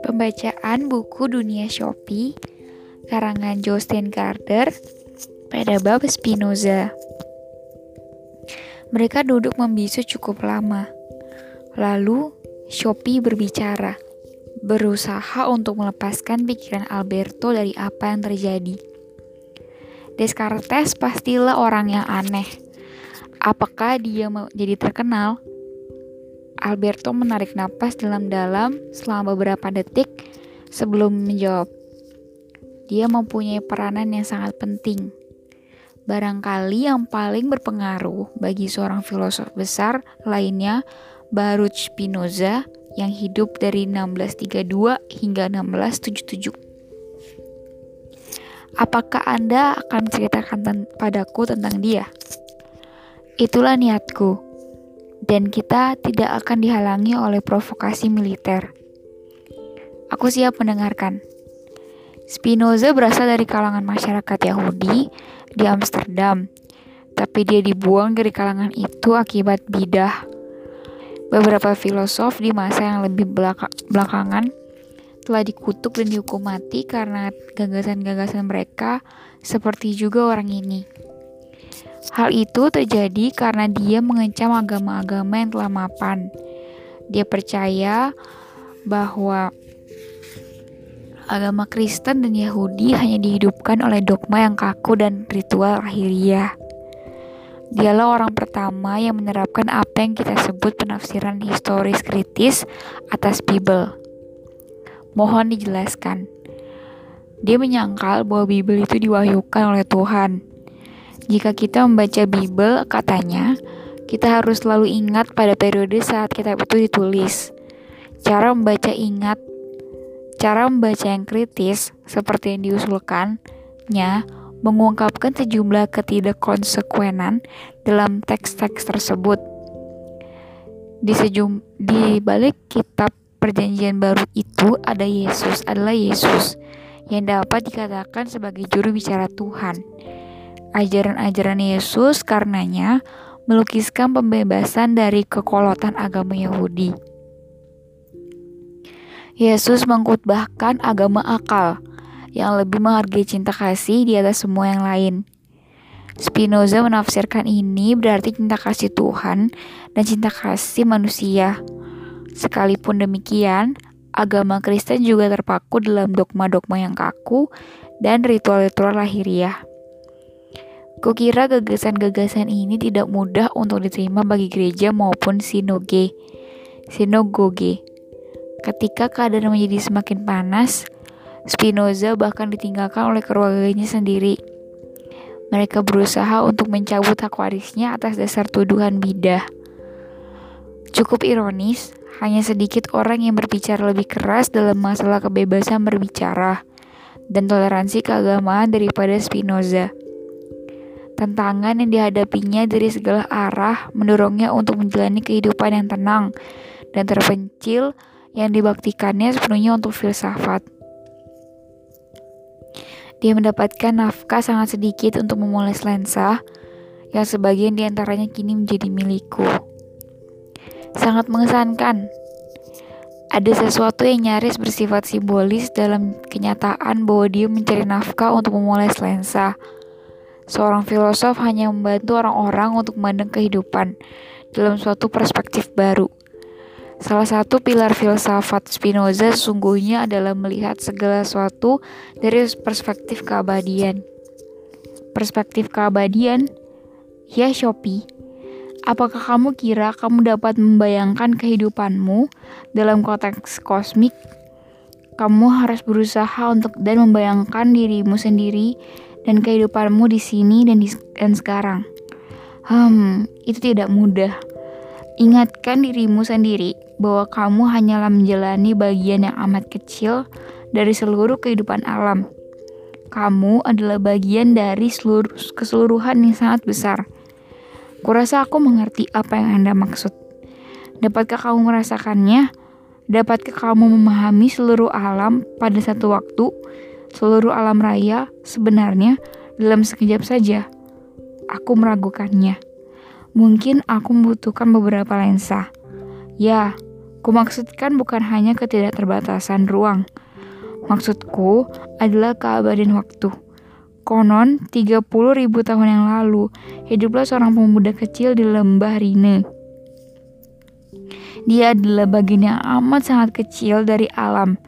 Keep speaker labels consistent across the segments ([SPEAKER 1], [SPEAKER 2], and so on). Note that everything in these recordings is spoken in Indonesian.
[SPEAKER 1] Pembacaan buku Dunia Shopee karangan Justin Gardner pada bab Spinoza. Mereka duduk membisu cukup lama. Lalu Shopee berbicara, berusaha untuk melepaskan pikiran Alberto dari apa yang terjadi. Descartes pastilah orang yang aneh. Apakah dia menjadi terkenal? Alberto menarik napas dalam-dalam selama beberapa detik sebelum menjawab. Dia mempunyai peranan yang sangat penting. Barangkali yang paling berpengaruh bagi seorang filosof besar lainnya Baruch Spinoza yang hidup dari 1632 hingga 1677. Apakah Anda akan menceritakan padaku tentang dia? Itulah niatku dan kita tidak akan dihalangi oleh provokasi militer. Aku siap mendengarkan. Spinoza berasal dari kalangan masyarakat Yahudi di Amsterdam, tapi dia dibuang dari kalangan itu akibat bidah. Beberapa filosof di masa yang lebih belakangan telah dikutuk dan dihukum mati karena gagasan-gagasan mereka, seperti juga orang ini. Hal itu terjadi karena dia mengecam agama-agama yang telah mapan. Dia percaya bahwa agama Kristen dan Yahudi hanya dihidupkan oleh dogma yang kaku dan ritual lahiriah. Dialah orang pertama yang menerapkan apa yang kita sebut penafsiran historis kritis atas Bible. Mohon dijelaskan. Dia menyangkal bahwa Bible itu diwahyukan oleh Tuhan jika kita membaca Bible, katanya, kita harus selalu ingat pada periode saat kitab itu ditulis. Cara membaca ingat, cara membaca yang kritis, seperti yang diusulkannya, mengungkapkan sejumlah ketidakkonsekuenan dalam teks-teks tersebut. Di, sejum di balik kitab perjanjian baru itu ada Yesus, adalah Yesus, yang dapat dikatakan sebagai juru bicara Tuhan Ajaran-ajaran Yesus karenanya melukiskan pembebasan dari kekolotan agama Yahudi. Yesus mengkutbahkan agama akal yang lebih menghargai cinta kasih di atas semua yang lain. Spinoza menafsirkan ini berarti cinta kasih Tuhan dan cinta kasih manusia. Sekalipun demikian, agama Kristen juga terpaku dalam dogma-dogma yang kaku dan ritual-ritual lahiriah. Kukira gagasan-gagasan ini tidak mudah untuk diterima bagi gereja maupun sinoge. Sinogoge. Ketika keadaan menjadi semakin panas, Spinoza bahkan ditinggalkan oleh keluarganya sendiri. Mereka berusaha untuk mencabut hak warisnya atas dasar tuduhan bidah. Cukup ironis, hanya sedikit orang yang berbicara lebih keras dalam masalah kebebasan berbicara dan toleransi keagamaan daripada Spinoza. Tantangan yang dihadapinya dari segala arah mendorongnya untuk menjalani kehidupan yang tenang dan terpencil yang dibaktikannya sepenuhnya untuk filsafat. Dia mendapatkan nafkah sangat sedikit untuk memoles lensa, yang sebagian di antaranya kini menjadi milikku. Sangat mengesankan. Ada sesuatu yang nyaris bersifat simbolis dalam kenyataan bahwa dia mencari nafkah untuk memoles lensa Seorang filosof hanya membantu orang-orang untuk memandang kehidupan dalam suatu perspektif baru. Salah satu pilar filsafat Spinoza sesungguhnya adalah melihat segala sesuatu dari perspektif keabadian. Perspektif keabadian, ya Shopee, apakah kamu kira kamu dapat membayangkan kehidupanmu dalam konteks kosmik? Kamu harus berusaha untuk dan membayangkan dirimu sendiri dan kehidupanmu di sini dan di dan sekarang. Hmm, itu tidak mudah. Ingatkan dirimu sendiri bahwa kamu hanyalah menjalani bagian yang amat kecil dari seluruh kehidupan alam. Kamu adalah bagian dari seluruh keseluruhan yang sangat besar. Kurasa aku mengerti apa yang Anda maksud. Dapatkah kamu merasakannya? Dapatkah kamu memahami seluruh alam pada satu waktu? Seluruh alam raya sebenarnya dalam sekejap saja. Aku meragukannya. mungkin aku membutuhkan beberapa lensa. Ya, kumaksudkan bukan hanya ketidakterbatasan ruang. Maksudku adalah keabadian waktu. Konon, 30 ribu tahun yang lalu, hiduplah seorang pemuda kecil di lembah Rine. Dia adalah bagian yang amat sangat kecil dari alam,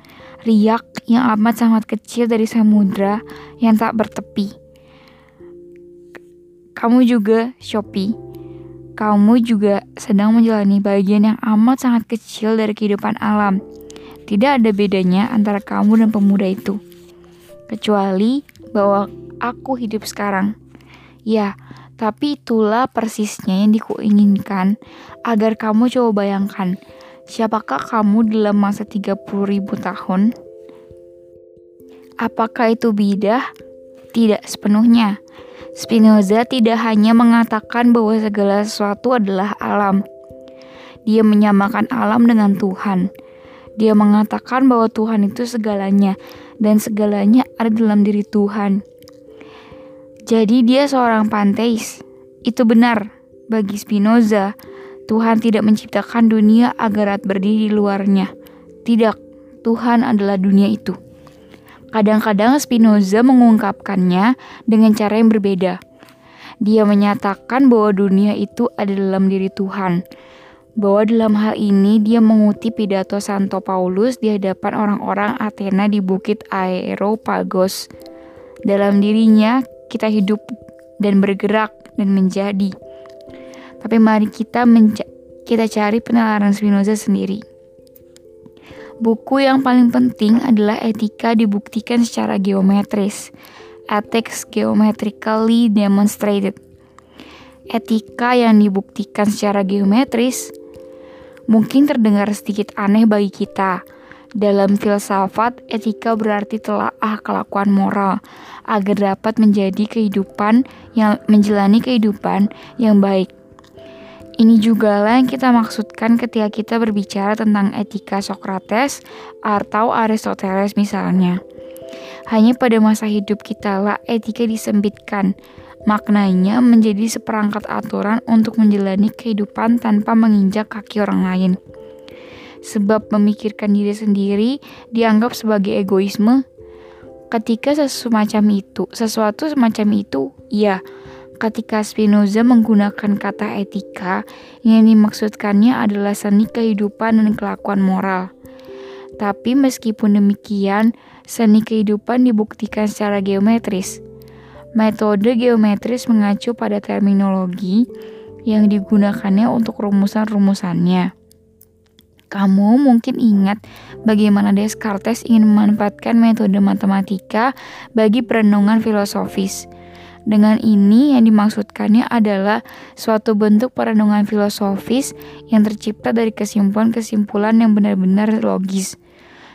[SPEAKER 1] riak yang amat sangat kecil dari samudra yang tak bertepi. Kamu juga, Shopee, kamu juga sedang menjalani bagian yang amat sangat kecil dari kehidupan alam. Tidak ada bedanya antara kamu dan pemuda itu. Kecuali bahwa aku hidup sekarang. Ya, tapi itulah persisnya yang dikuinginkan agar kamu coba bayangkan siapakah kamu dalam masa 30 ribu tahun? Apakah itu bidah? Tidak sepenuhnya. Spinoza tidak hanya mengatakan bahwa segala sesuatu adalah alam. Dia menyamakan alam dengan Tuhan. Dia mengatakan bahwa Tuhan itu segalanya dan segalanya ada dalam diri Tuhan. Jadi dia seorang panteis. Itu benar. Bagi Spinoza, Tuhan tidak menciptakan dunia agar berdiri di luarnya. Tidak, Tuhan adalah dunia itu. Kadang-kadang Spinoza mengungkapkannya dengan cara yang berbeda. Dia menyatakan bahwa dunia itu ada dalam diri Tuhan. Bahwa dalam hal ini dia mengutip pidato Santo Paulus di hadapan orang-orang Athena di Bukit Aeropagos. Dalam dirinya kita hidup dan bergerak dan menjadi. Tapi mari kita kita cari penelaran Spinoza sendiri. Buku yang paling penting adalah etika dibuktikan secara geometris. Ethics geometrically demonstrated. Etika yang dibuktikan secara geometris mungkin terdengar sedikit aneh bagi kita. Dalam filsafat, etika berarti telaah kelakuan moral agar dapat menjadi kehidupan yang menjalani kehidupan yang baik. Ini juga lah yang kita maksudkan ketika kita berbicara tentang etika Socrates atau Aristoteles misalnya. Hanya pada masa hidup kita lah etika disempitkan. Maknanya menjadi seperangkat aturan untuk menjalani kehidupan tanpa menginjak kaki orang lain. Sebab memikirkan diri sendiri dianggap sebagai egoisme ketika semacam itu, sesuatu semacam itu, ya, ketika Spinoza menggunakan kata etika, yang dimaksudkannya adalah seni kehidupan dan kelakuan moral. Tapi meskipun demikian, seni kehidupan dibuktikan secara geometris. Metode geometris mengacu pada terminologi yang digunakannya untuk rumusan-rumusannya. Kamu mungkin ingat bagaimana Descartes ingin memanfaatkan metode matematika bagi perenungan filosofis. Dengan ini yang dimaksudkannya adalah suatu bentuk perenungan filosofis yang tercipta dari kesimpulan-kesimpulan yang benar-benar logis.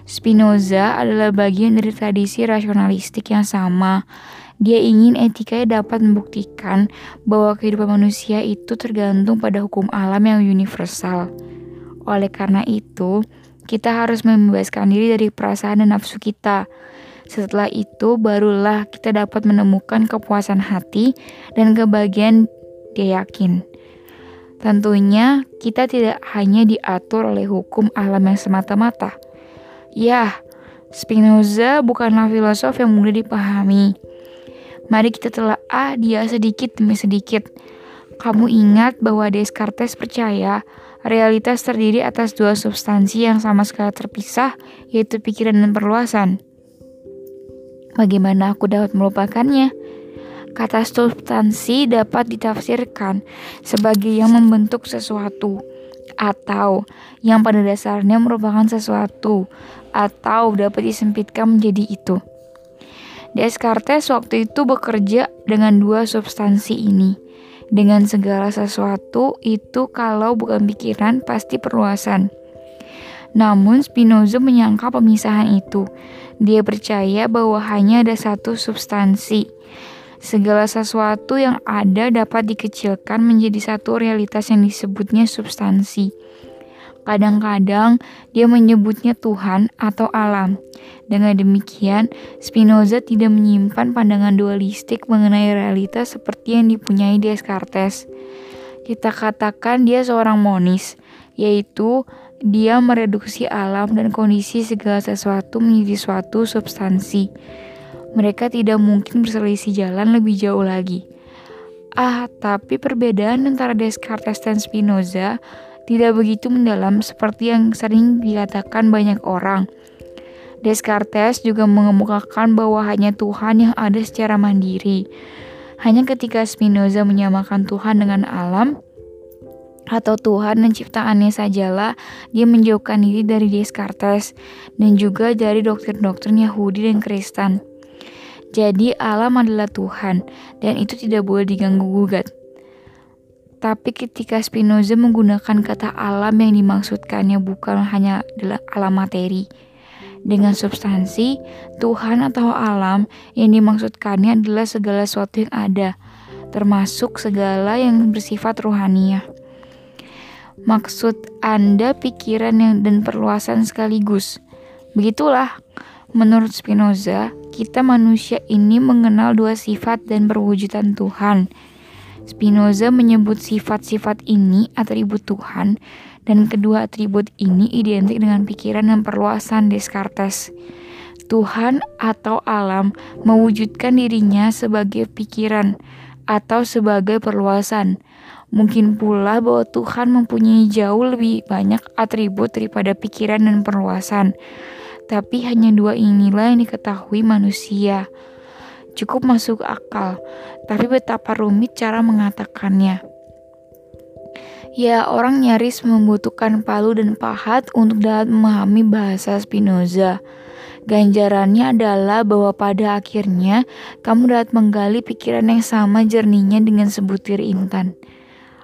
[SPEAKER 1] Spinoza adalah bagian dari tradisi rasionalistik yang sama. Dia ingin etikanya dapat membuktikan bahwa kehidupan manusia itu tergantung pada hukum alam yang universal. Oleh karena itu, kita harus membebaskan diri dari perasaan dan nafsu kita. Setelah itu, barulah kita dapat menemukan kepuasan hati dan kebahagiaan dia yakin. Tentunya, kita tidak hanya diatur oleh hukum alam yang semata-mata. Ya, Spinoza bukanlah filosof yang mudah dipahami. Mari kita telah dia sedikit demi sedikit. Kamu ingat bahwa Descartes percaya realitas terdiri atas dua substansi yang sama sekali terpisah, yaitu pikiran dan perluasan. Bagaimana aku dapat melupakannya? Kata substansi dapat ditafsirkan sebagai yang membentuk sesuatu, atau yang pada dasarnya merupakan sesuatu, atau dapat disempitkan menjadi itu. Descartes waktu itu bekerja dengan dua substansi ini dengan segala sesuatu itu kalau bukan pikiran pasti perluasan. Namun Spinoza menyangka pemisahan itu. Dia percaya bahwa hanya ada satu substansi. Segala sesuatu yang ada dapat dikecilkan menjadi satu realitas yang disebutnya substansi. Kadang-kadang dia menyebutnya Tuhan atau alam. Dengan demikian, Spinoza tidak menyimpan pandangan dualistik mengenai realitas seperti yang dipunyai Descartes. Kita katakan dia seorang monis, yaitu dia mereduksi alam dan kondisi segala sesuatu menjadi suatu substansi. Mereka tidak mungkin berselisih jalan lebih jauh lagi. Ah, tapi perbedaan antara Descartes dan Spinoza tidak begitu mendalam seperti yang sering dikatakan banyak orang. Descartes juga mengemukakan bahwa hanya Tuhan yang ada secara mandiri. Hanya ketika Spinoza menyamakan Tuhan dengan alam atau Tuhan dan ciptaannya sajalah dia menjauhkan diri dari Descartes dan juga dari doktrin-doktrin Yahudi dan Kristen. Jadi alam adalah Tuhan dan itu tidak boleh diganggu gugat. Tapi ketika Spinoza menggunakan kata alam yang dimaksudkannya bukan hanya adalah alam materi, dengan substansi, Tuhan atau alam yang dimaksudkannya adalah segala sesuatu yang ada, termasuk segala yang bersifat rohania. Maksud Anda pikiran yang dan perluasan sekaligus. Begitulah, menurut Spinoza, kita manusia ini mengenal dua sifat dan perwujudan Tuhan. Spinoza menyebut sifat-sifat ini atribut Tuhan dan kedua atribut ini identik dengan pikiran dan perluasan Descartes. Tuhan atau alam mewujudkan dirinya sebagai pikiran atau sebagai perluasan. Mungkin pula bahwa Tuhan mempunyai jauh lebih banyak atribut daripada pikiran dan perluasan. Tapi hanya dua inilah yang diketahui manusia. Cukup masuk akal, tapi betapa rumit cara mengatakannya. Ya, orang nyaris membutuhkan palu dan pahat untuk dapat memahami bahasa Spinoza. Ganjarannya adalah bahwa pada akhirnya kamu dapat menggali pikiran yang sama jernihnya dengan sebutir intan.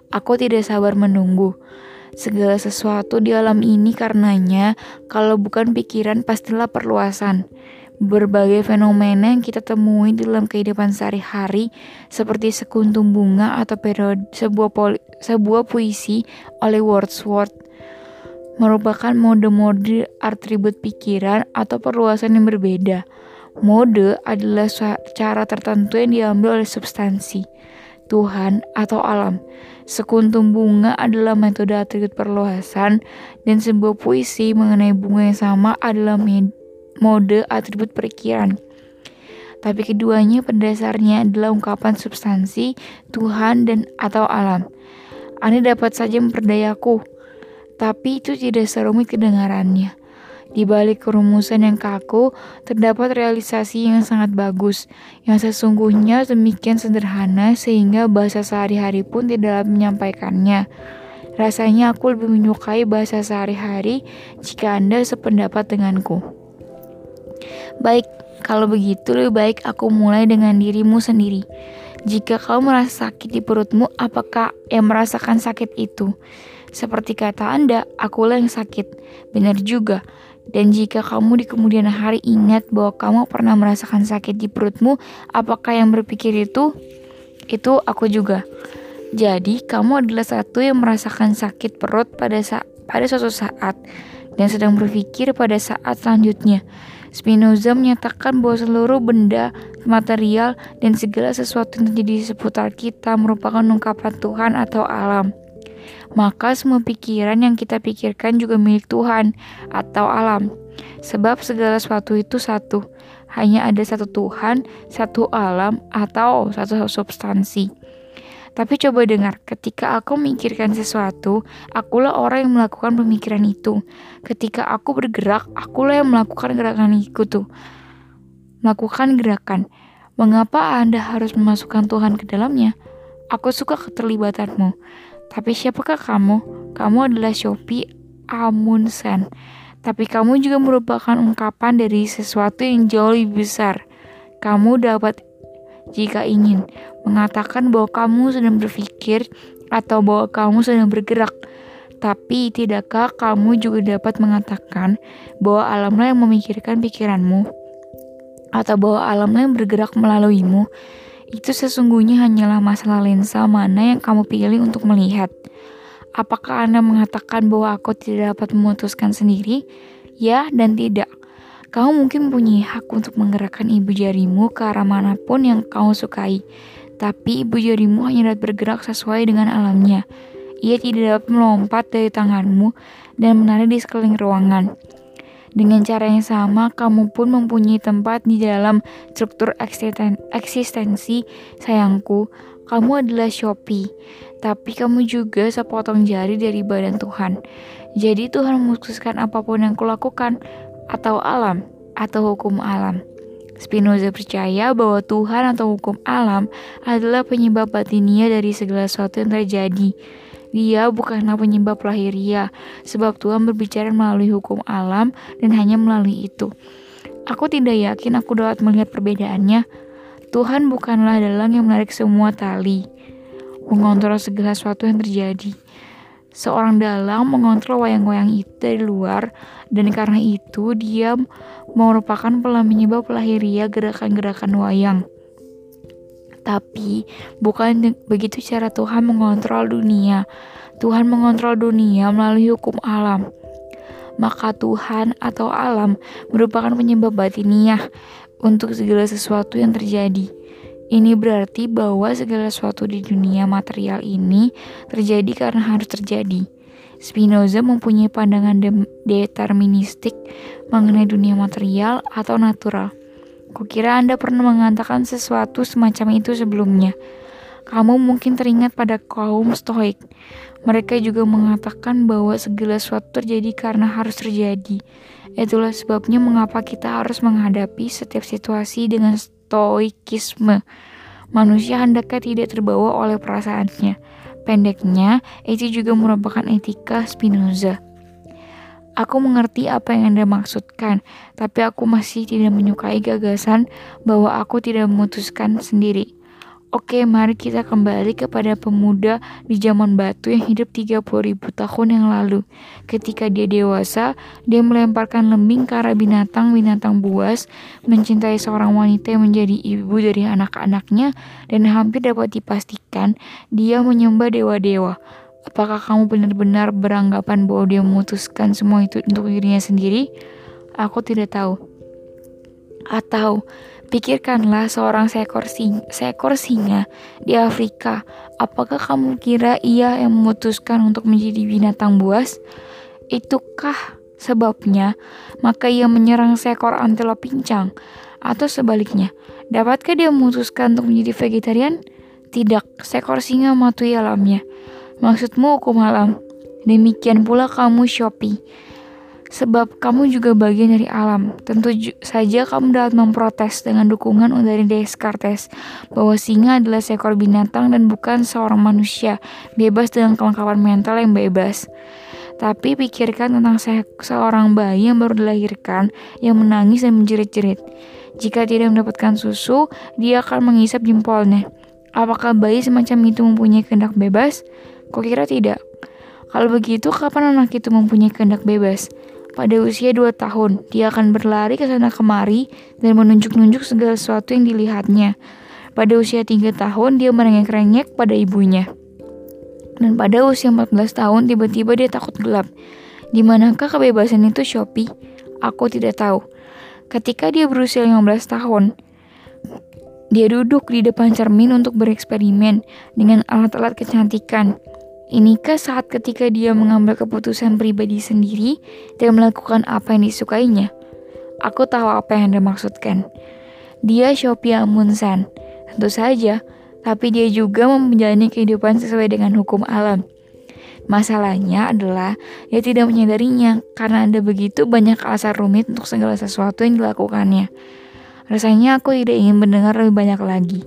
[SPEAKER 1] Aku tidak sabar menunggu. Segala sesuatu di alam ini karenanya, kalau bukan pikiran pastilah perluasan berbagai fenomena yang kita temui dalam kehidupan sehari-hari seperti sekuntum bunga atau periode sebuah, sebuah puisi oleh Wordsworth merupakan mode-mode atribut pikiran atau perluasan yang berbeda. Mode adalah cara tertentu yang diambil oleh substansi, Tuhan atau alam. Sekuntum bunga adalah metode atribut perluasan dan sebuah puisi mengenai bunga yang sama adalah mode atribut perikiran. Tapi keduanya pada dasarnya adalah ungkapan substansi, Tuhan, dan atau alam. Anda dapat saja memperdayaku, tapi itu tidak serumit kedengarannya. Di balik kerumusan yang kaku, terdapat realisasi yang sangat bagus, yang sesungguhnya demikian sederhana sehingga bahasa sehari-hari pun tidak menyampaikannya. Rasanya aku lebih menyukai bahasa sehari-hari jika Anda sependapat denganku. Baik, kalau begitu lebih baik aku mulai dengan dirimu sendiri. Jika kau merasa sakit di perutmu, apakah yang merasakan sakit itu? Seperti kata Anda, akulah yang sakit. Benar juga. Dan jika kamu di kemudian hari ingat bahwa kamu pernah merasakan sakit di perutmu, apakah yang berpikir itu? Itu aku juga. Jadi, kamu adalah satu yang merasakan sakit perut pada saat pada suatu saat dan sedang berpikir pada saat selanjutnya. Spinoza menyatakan bahwa seluruh benda, material, dan segala sesuatu yang terjadi di seputar kita merupakan ungkapan Tuhan atau alam. Maka semua pikiran yang kita pikirkan juga milik Tuhan atau alam. Sebab segala sesuatu itu satu. Hanya ada satu Tuhan, satu alam, atau satu substansi. Tapi coba dengar, ketika aku memikirkan sesuatu, akulah orang yang melakukan pemikiran itu. Ketika aku bergerak, akulah yang melakukan gerakan itu. Melakukan gerakan. Mengapa Anda harus memasukkan Tuhan ke dalamnya? Aku suka keterlibatanmu. Tapi siapakah kamu? Kamu adalah Shopee Amundsen. Tapi kamu juga merupakan ungkapan dari sesuatu yang jauh lebih besar. Kamu dapat jika ingin mengatakan bahwa kamu sedang berpikir atau bahwa kamu sedang bergerak. Tapi tidakkah kamu juga dapat mengatakan bahwa alamlah yang memikirkan pikiranmu atau bahwa alamlah yang bergerak melaluimu? Itu sesungguhnya hanyalah masalah lensa mana yang kamu pilih untuk melihat. Apakah Anda mengatakan bahwa aku tidak dapat memutuskan sendiri? Ya dan tidak. Kamu mungkin punya hak untuk menggerakkan ibu jarimu ke arah mana pun yang kamu sukai. Tapi ibu jarimu hanya dapat bergerak sesuai dengan alamnya. Ia tidak dapat melompat dari tanganmu dan menari di sekeliling ruangan. Dengan cara yang sama, kamu pun mempunyai tempat di dalam struktur eksistensi sayangku. Kamu adalah Shopee, tapi kamu juga sepotong jari dari badan Tuhan. Jadi Tuhan memutuskan apa pun yang kulakukan, atau alam, atau hukum alam. Spinoza percaya bahwa Tuhan atau hukum alam adalah penyebab batinia dari segala sesuatu yang terjadi. Dia bukanlah penyebab lahiria, sebab Tuhan berbicara melalui hukum alam dan hanya melalui itu. Aku tidak yakin aku dapat melihat perbedaannya. Tuhan bukanlah dalang yang menarik semua tali, mengontrol segala sesuatu yang terjadi. Seorang dalang mengontrol wayang-wayang itu dari luar, dan karena itu dia merupakan penyebab lahiria gerakan-gerakan wayang. Tapi bukan begitu cara Tuhan mengontrol dunia. Tuhan mengontrol dunia melalui hukum alam. Maka Tuhan atau alam merupakan penyebab batiniah untuk segala sesuatu yang terjadi. Ini berarti bahwa segala sesuatu di dunia material ini terjadi karena harus terjadi. Spinoza mempunyai pandangan deterministik mengenai dunia material atau natural. Kukira Anda pernah mengatakan sesuatu semacam itu sebelumnya. Kamu mungkin teringat pada kaum Stoik. Mereka juga mengatakan bahwa segala sesuatu terjadi karena harus terjadi. Itulah sebabnya mengapa kita harus menghadapi setiap situasi dengan stoikisme. Manusia hendaknya tidak terbawa oleh perasaannya. Pendeknya, itu juga merupakan etika Spinoza. Aku mengerti apa yang Anda maksudkan, tapi aku masih tidak menyukai gagasan bahwa aku tidak memutuskan sendiri. Oke, mari kita kembali kepada pemuda di zaman batu yang hidup 30 ribu tahun yang lalu. Ketika dia dewasa, dia melemparkan lembing ke arah binatang-binatang buas, mencintai seorang wanita yang menjadi ibu dari anak-anaknya, dan hampir dapat dipastikan dia menyembah dewa-dewa. Apakah kamu benar-benar beranggapan bahwa dia memutuskan semua itu untuk dirinya sendiri? Aku tidak tahu. Atau pikirkanlah seorang seekor singa, seekor singa di Afrika. Apakah kamu kira ia yang memutuskan untuk menjadi binatang buas? Itukah sebabnya maka ia menyerang seekor antelop pincang? Atau sebaliknya, dapatkah dia memutuskan untuk menjadi vegetarian? Tidak, seekor singa mematuhi alamnya. Maksudmu hukum alam. Demikian pula kamu Shopee. Sebab kamu juga bagian dari alam. Tentu saja kamu dapat memprotes dengan dukungan dari Descartes bahwa singa adalah seekor binatang dan bukan seorang manusia, bebas dengan kelengkapan mental yang bebas. Tapi pikirkan tentang se seorang bayi yang baru dilahirkan yang menangis dan menjerit-jerit. Jika tidak mendapatkan susu, dia akan mengisap jempolnya. Apakah bayi semacam itu mempunyai kehendak bebas? Kukira tidak. Kalau begitu, kapan anak itu mempunyai kehendak bebas? Pada usia dua tahun, dia akan berlari ke sana kemari dan menunjuk-nunjuk segala sesuatu yang dilihatnya. Pada usia tiga tahun, dia merengek-rengek pada ibunya. Dan pada usia 14 tahun, tiba-tiba dia takut gelap. Di manakah kebebasan itu, Shopee? Aku tidak tahu. Ketika dia berusia 15 tahun, dia duduk di depan cermin untuk bereksperimen dengan alat-alat kecantikan. Inikah saat ketika dia mengambil keputusan pribadi sendiri dan melakukan apa yang disukainya? Aku tahu apa yang Anda maksudkan. Dia Shopee Amunsan. Tentu saja, tapi dia juga menjalani kehidupan sesuai dengan hukum alam. Masalahnya adalah dia tidak menyadarinya karena ada begitu banyak alasan rumit untuk segala sesuatu yang dilakukannya. Rasanya aku tidak ingin mendengar lebih banyak lagi.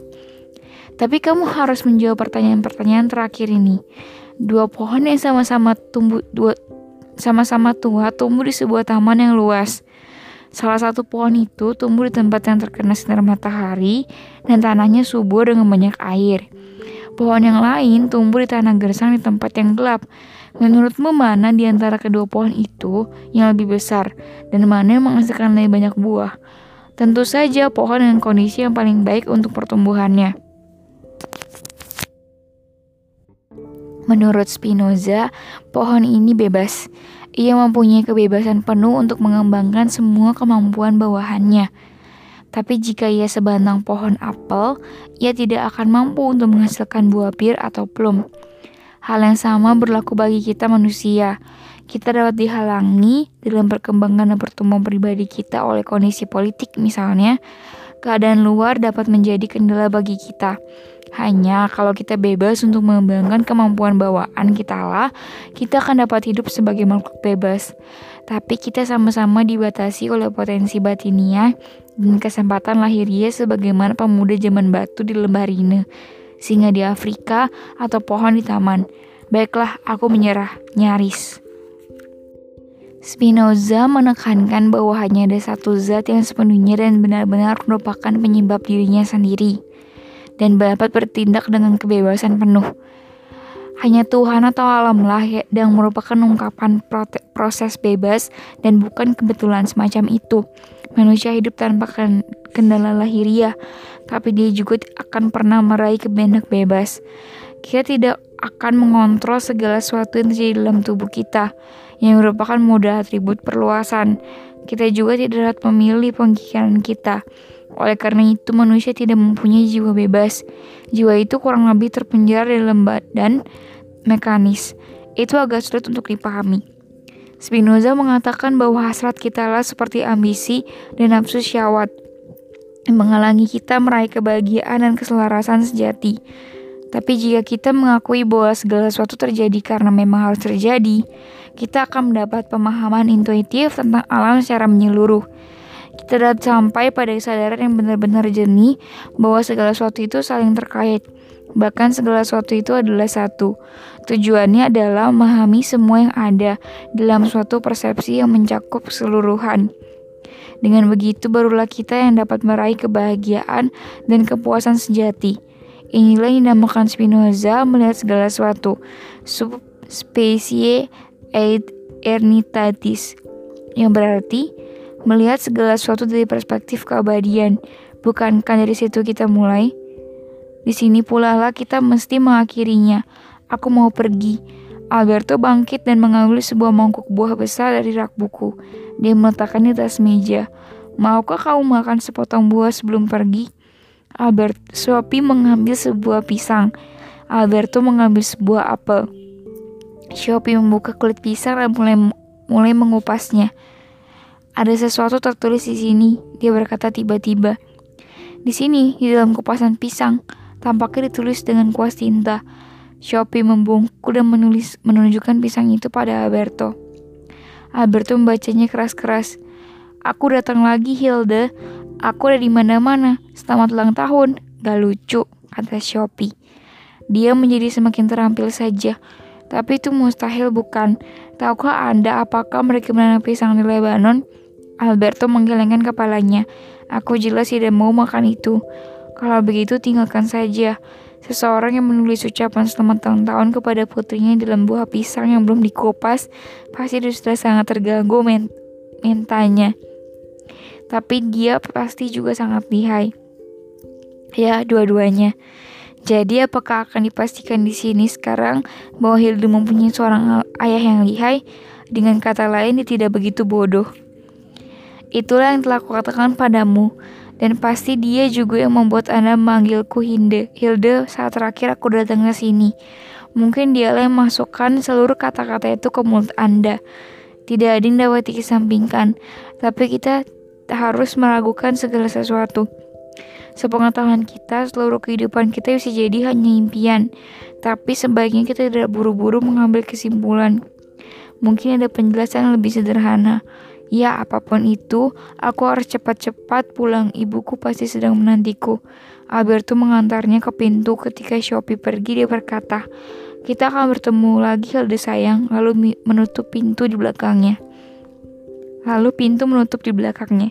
[SPEAKER 1] Tapi kamu harus menjawab pertanyaan-pertanyaan terakhir ini. Dua pohon yang sama-sama tumbuh dua sama-sama tua tumbuh di sebuah taman yang luas. Salah satu pohon itu tumbuh di tempat yang terkena sinar matahari dan tanahnya subur dengan banyak air. Pohon yang lain tumbuh di tanah gersang di tempat yang gelap. Menurutmu mana di antara kedua pohon itu yang lebih besar dan mana yang menghasilkan lebih banyak buah? Tentu saja pohon dengan kondisi yang paling baik untuk pertumbuhannya. Menurut Spinoza, pohon ini bebas. Ia mempunyai kebebasan penuh untuk mengembangkan semua kemampuan bawahannya. Tapi jika ia sebatang pohon apel, ia tidak akan mampu untuk menghasilkan buah bir atau plum. Hal yang sama berlaku bagi kita manusia. Kita dapat dihalangi dalam perkembangan dan pertumbuhan pribadi kita oleh kondisi politik misalnya. Keadaan luar dapat menjadi kendala bagi kita. Hanya kalau kita bebas untuk mengembangkan kemampuan bawaan kita lah, kita akan dapat hidup sebagai makhluk bebas. Tapi kita sama-sama dibatasi oleh potensi batinia dan kesempatan lahiriah sebagaimana pemuda zaman batu di lembah Rine, singa di Afrika, atau pohon di taman. Baiklah, aku menyerah, nyaris. Spinoza menekankan bahwa hanya ada satu zat yang sepenuhnya dan benar-benar merupakan penyebab dirinya sendiri, dan dapat bertindak dengan kebebasan penuh. Hanya Tuhan atau alamlah yang merupakan ungkapan proses bebas dan bukan kebetulan semacam itu. Manusia hidup tanpa kendala lahiriah, tapi dia juga akan pernah meraih kebenak bebas. Kita tidak akan mengontrol segala sesuatu yang terjadi dalam tubuh kita, yang merupakan modal atribut perluasan. Kita juga tidak dapat memilih pemikiran kita. Oleh karena itu, manusia tidak mempunyai jiwa bebas. Jiwa itu kurang lebih terpenjara dalam badan mekanis. Itu agak sulit untuk dipahami. Spinoza mengatakan bahwa hasrat kita lah seperti ambisi dan nafsu syahwat yang menghalangi kita meraih kebahagiaan dan keselarasan sejati. Tapi jika kita mengakui bahwa segala sesuatu terjadi karena memang harus terjadi, kita akan mendapat pemahaman intuitif tentang alam secara menyeluruh kita dapat sampai pada kesadaran yang benar-benar jernih bahwa segala sesuatu itu saling terkait. Bahkan segala sesuatu itu adalah satu. Tujuannya adalah memahami semua yang ada dalam suatu persepsi yang mencakup keseluruhan. Dengan begitu barulah kita yang dapat meraih kebahagiaan dan kepuasan sejati. Inilah yang dinamakan Spinoza melihat segala sesuatu. Subspecie et ernitatis. Yang berarti melihat segala sesuatu dari perspektif keabadian. Bukankah dari situ kita mulai? Di sini pula lah kita mesti mengakhirinya. Aku mau pergi. Alberto bangkit dan mengambil sebuah mangkuk buah besar dari rak buku. Dia meletakkannya di atas meja. Maukah kamu makan sepotong buah sebelum pergi? Albert Sophie mengambil sebuah pisang. Alberto mengambil sebuah apel. Shopee membuka kulit pisang dan mulai mulai mengupasnya. Ada sesuatu tertulis di sini, dia berkata tiba-tiba. Di sini, di dalam kupasan pisang, tampaknya ditulis dengan kuas tinta. Shopee membungkuk dan menulis menunjukkan pisang itu pada Alberto. Alberto membacanya keras-keras. Aku datang lagi, Hilda. Aku ada di mana-mana. Selamat ulang tahun. Gak lucu, kata Shopee. Dia menjadi semakin terampil saja. Tapi itu mustahil bukan? Tahukah Anda apakah mereka menanam pisang di Lebanon? Alberto menggelengkan kepalanya. Aku jelas tidak mau makan itu. Kalau begitu tinggalkan saja. Seseorang yang menulis ucapan selamat tahun tahun kepada putrinya dalam buah pisang yang belum dikupas pasti sudah sangat terganggu men mentanya. Tapi dia pasti juga sangat lihai. Ya, dua-duanya. Jadi apakah akan dipastikan di sini sekarang bahwa Hilda mempunyai seorang ayah yang lihai? Dengan kata lain, dia tidak begitu bodoh. Itulah yang telah kukatakan padamu. Dan pasti dia juga yang membuat Anda memanggilku Hilde. Hilde saat terakhir aku datang ke sini. Mungkin dialah yang masukkan seluruh kata-kata itu ke mulut Anda. Tidak ada yang dapat dikesampingkan. Tapi kita harus meragukan segala sesuatu. Sepengetahuan kita, seluruh kehidupan kita bisa jadi hanya impian. Tapi sebaiknya kita tidak buru-buru mengambil kesimpulan. Mungkin ada penjelasan yang lebih sederhana. Ya, apa pun itu, aku harus cepat-cepat pulang. Ibuku pasti sedang menantiku. Alberto mengantarnya ke pintu ketika Shopee pergi. Dia berkata, kita akan bertemu lagi, Hilda sayang. Lalu menutup pintu di belakangnya. Lalu pintu menutup di belakangnya.